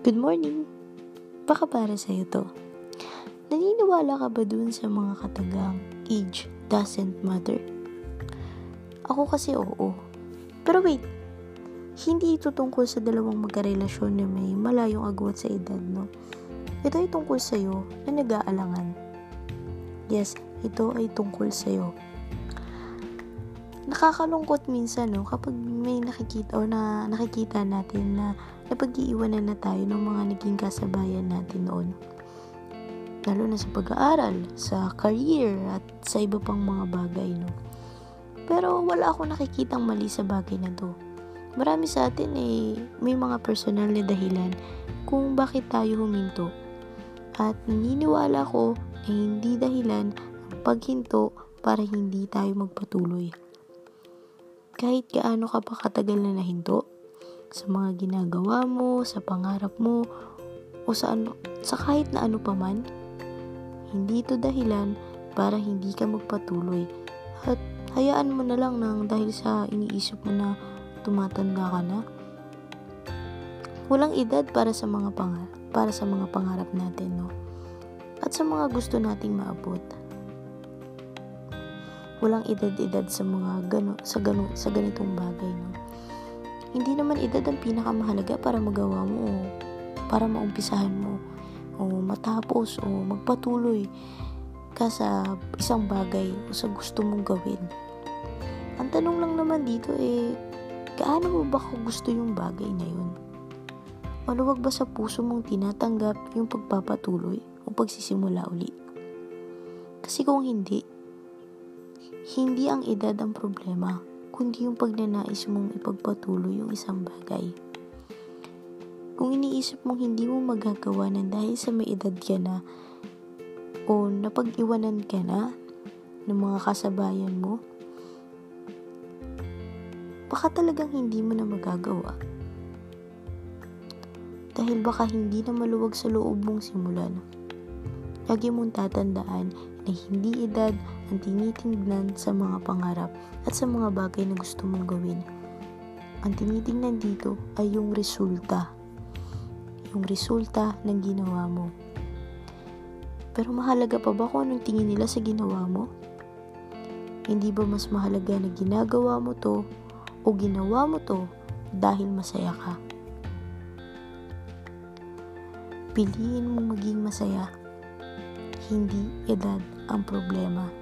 Good morning! Baka para sa'yo to. Naniniwala ka ba dun sa mga katagang age doesn't matter? Ako kasi oo. Pero wait, hindi ito tungkol sa dalawang magkarelasyon na may malayong agwat sa edad, no? Ito ay tungkol sa'yo na nag-aalangan. Yes, ito ay tungkol sa'yo. Nakakalungkot minsan, no, kapag may nakikita o na nakikita natin na napag-iiwanan na tayo ng mga naging kasabayan natin noon. Lalo na sa pag-aaral, sa career, at sa iba pang mga bagay, no. Pero wala akong nakikitang mali sa bagay na to marami sa atin eh, may mga personal na dahilan kung bakit tayo huminto. At naniniwala ko na hindi dahilan ang paghinto para hindi tayo magpatuloy. Kahit gaano ka pa katagal na nahinto, sa mga ginagawa mo, sa pangarap mo, o sa, ano, sa kahit na ano pa man, hindi ito dahilan para hindi ka magpatuloy. At hayaan mo na lang nang dahil sa iniisip mo na tumatanda ka na. Walang edad para sa mga pangarap, para sa mga pangarap natin, no? At sa mga gusto nating maabot. Walang edad-edad sa mga gano, sa gano, sa ganitong bagay, no? Hindi naman edad ang pinakamahalaga para magawa mo o para maumpisahan mo o matapos o magpatuloy ka sa isang bagay o sa gusto mong gawin. Ang tanong lang naman dito eh, Gaano mo ba kung gusto yung bagay na yun? Maluwag ba sa puso mong tinatanggap yung pagpapatuloy o pagsisimula uli? Kasi kung hindi, hindi ang edad ang problema, kundi yung pagnanais mong ipagpatuloy yung isang bagay. Kung iniisip mong hindi mo magagawa ng dahil sa may edad ka na o napag-iwanan ka na ng mga kasabayan mo, baka talagang hindi mo na magagawa. Dahil baka hindi na maluwag sa loob mong simulan. Lagi mong tatandaan na hindi edad ang tinitingnan sa mga pangarap at sa mga bagay na gusto mong gawin. Ang tinitingnan dito ay yung resulta. Yung resulta ng ginawa mo. Pero mahalaga pa ba kung anong tingin nila sa ginawa mo? Hindi ba mas mahalaga na ginagawa mo to o ginawa mo to dahil masaya ka. Piliin mo maging masaya. Hindi edad ang problema.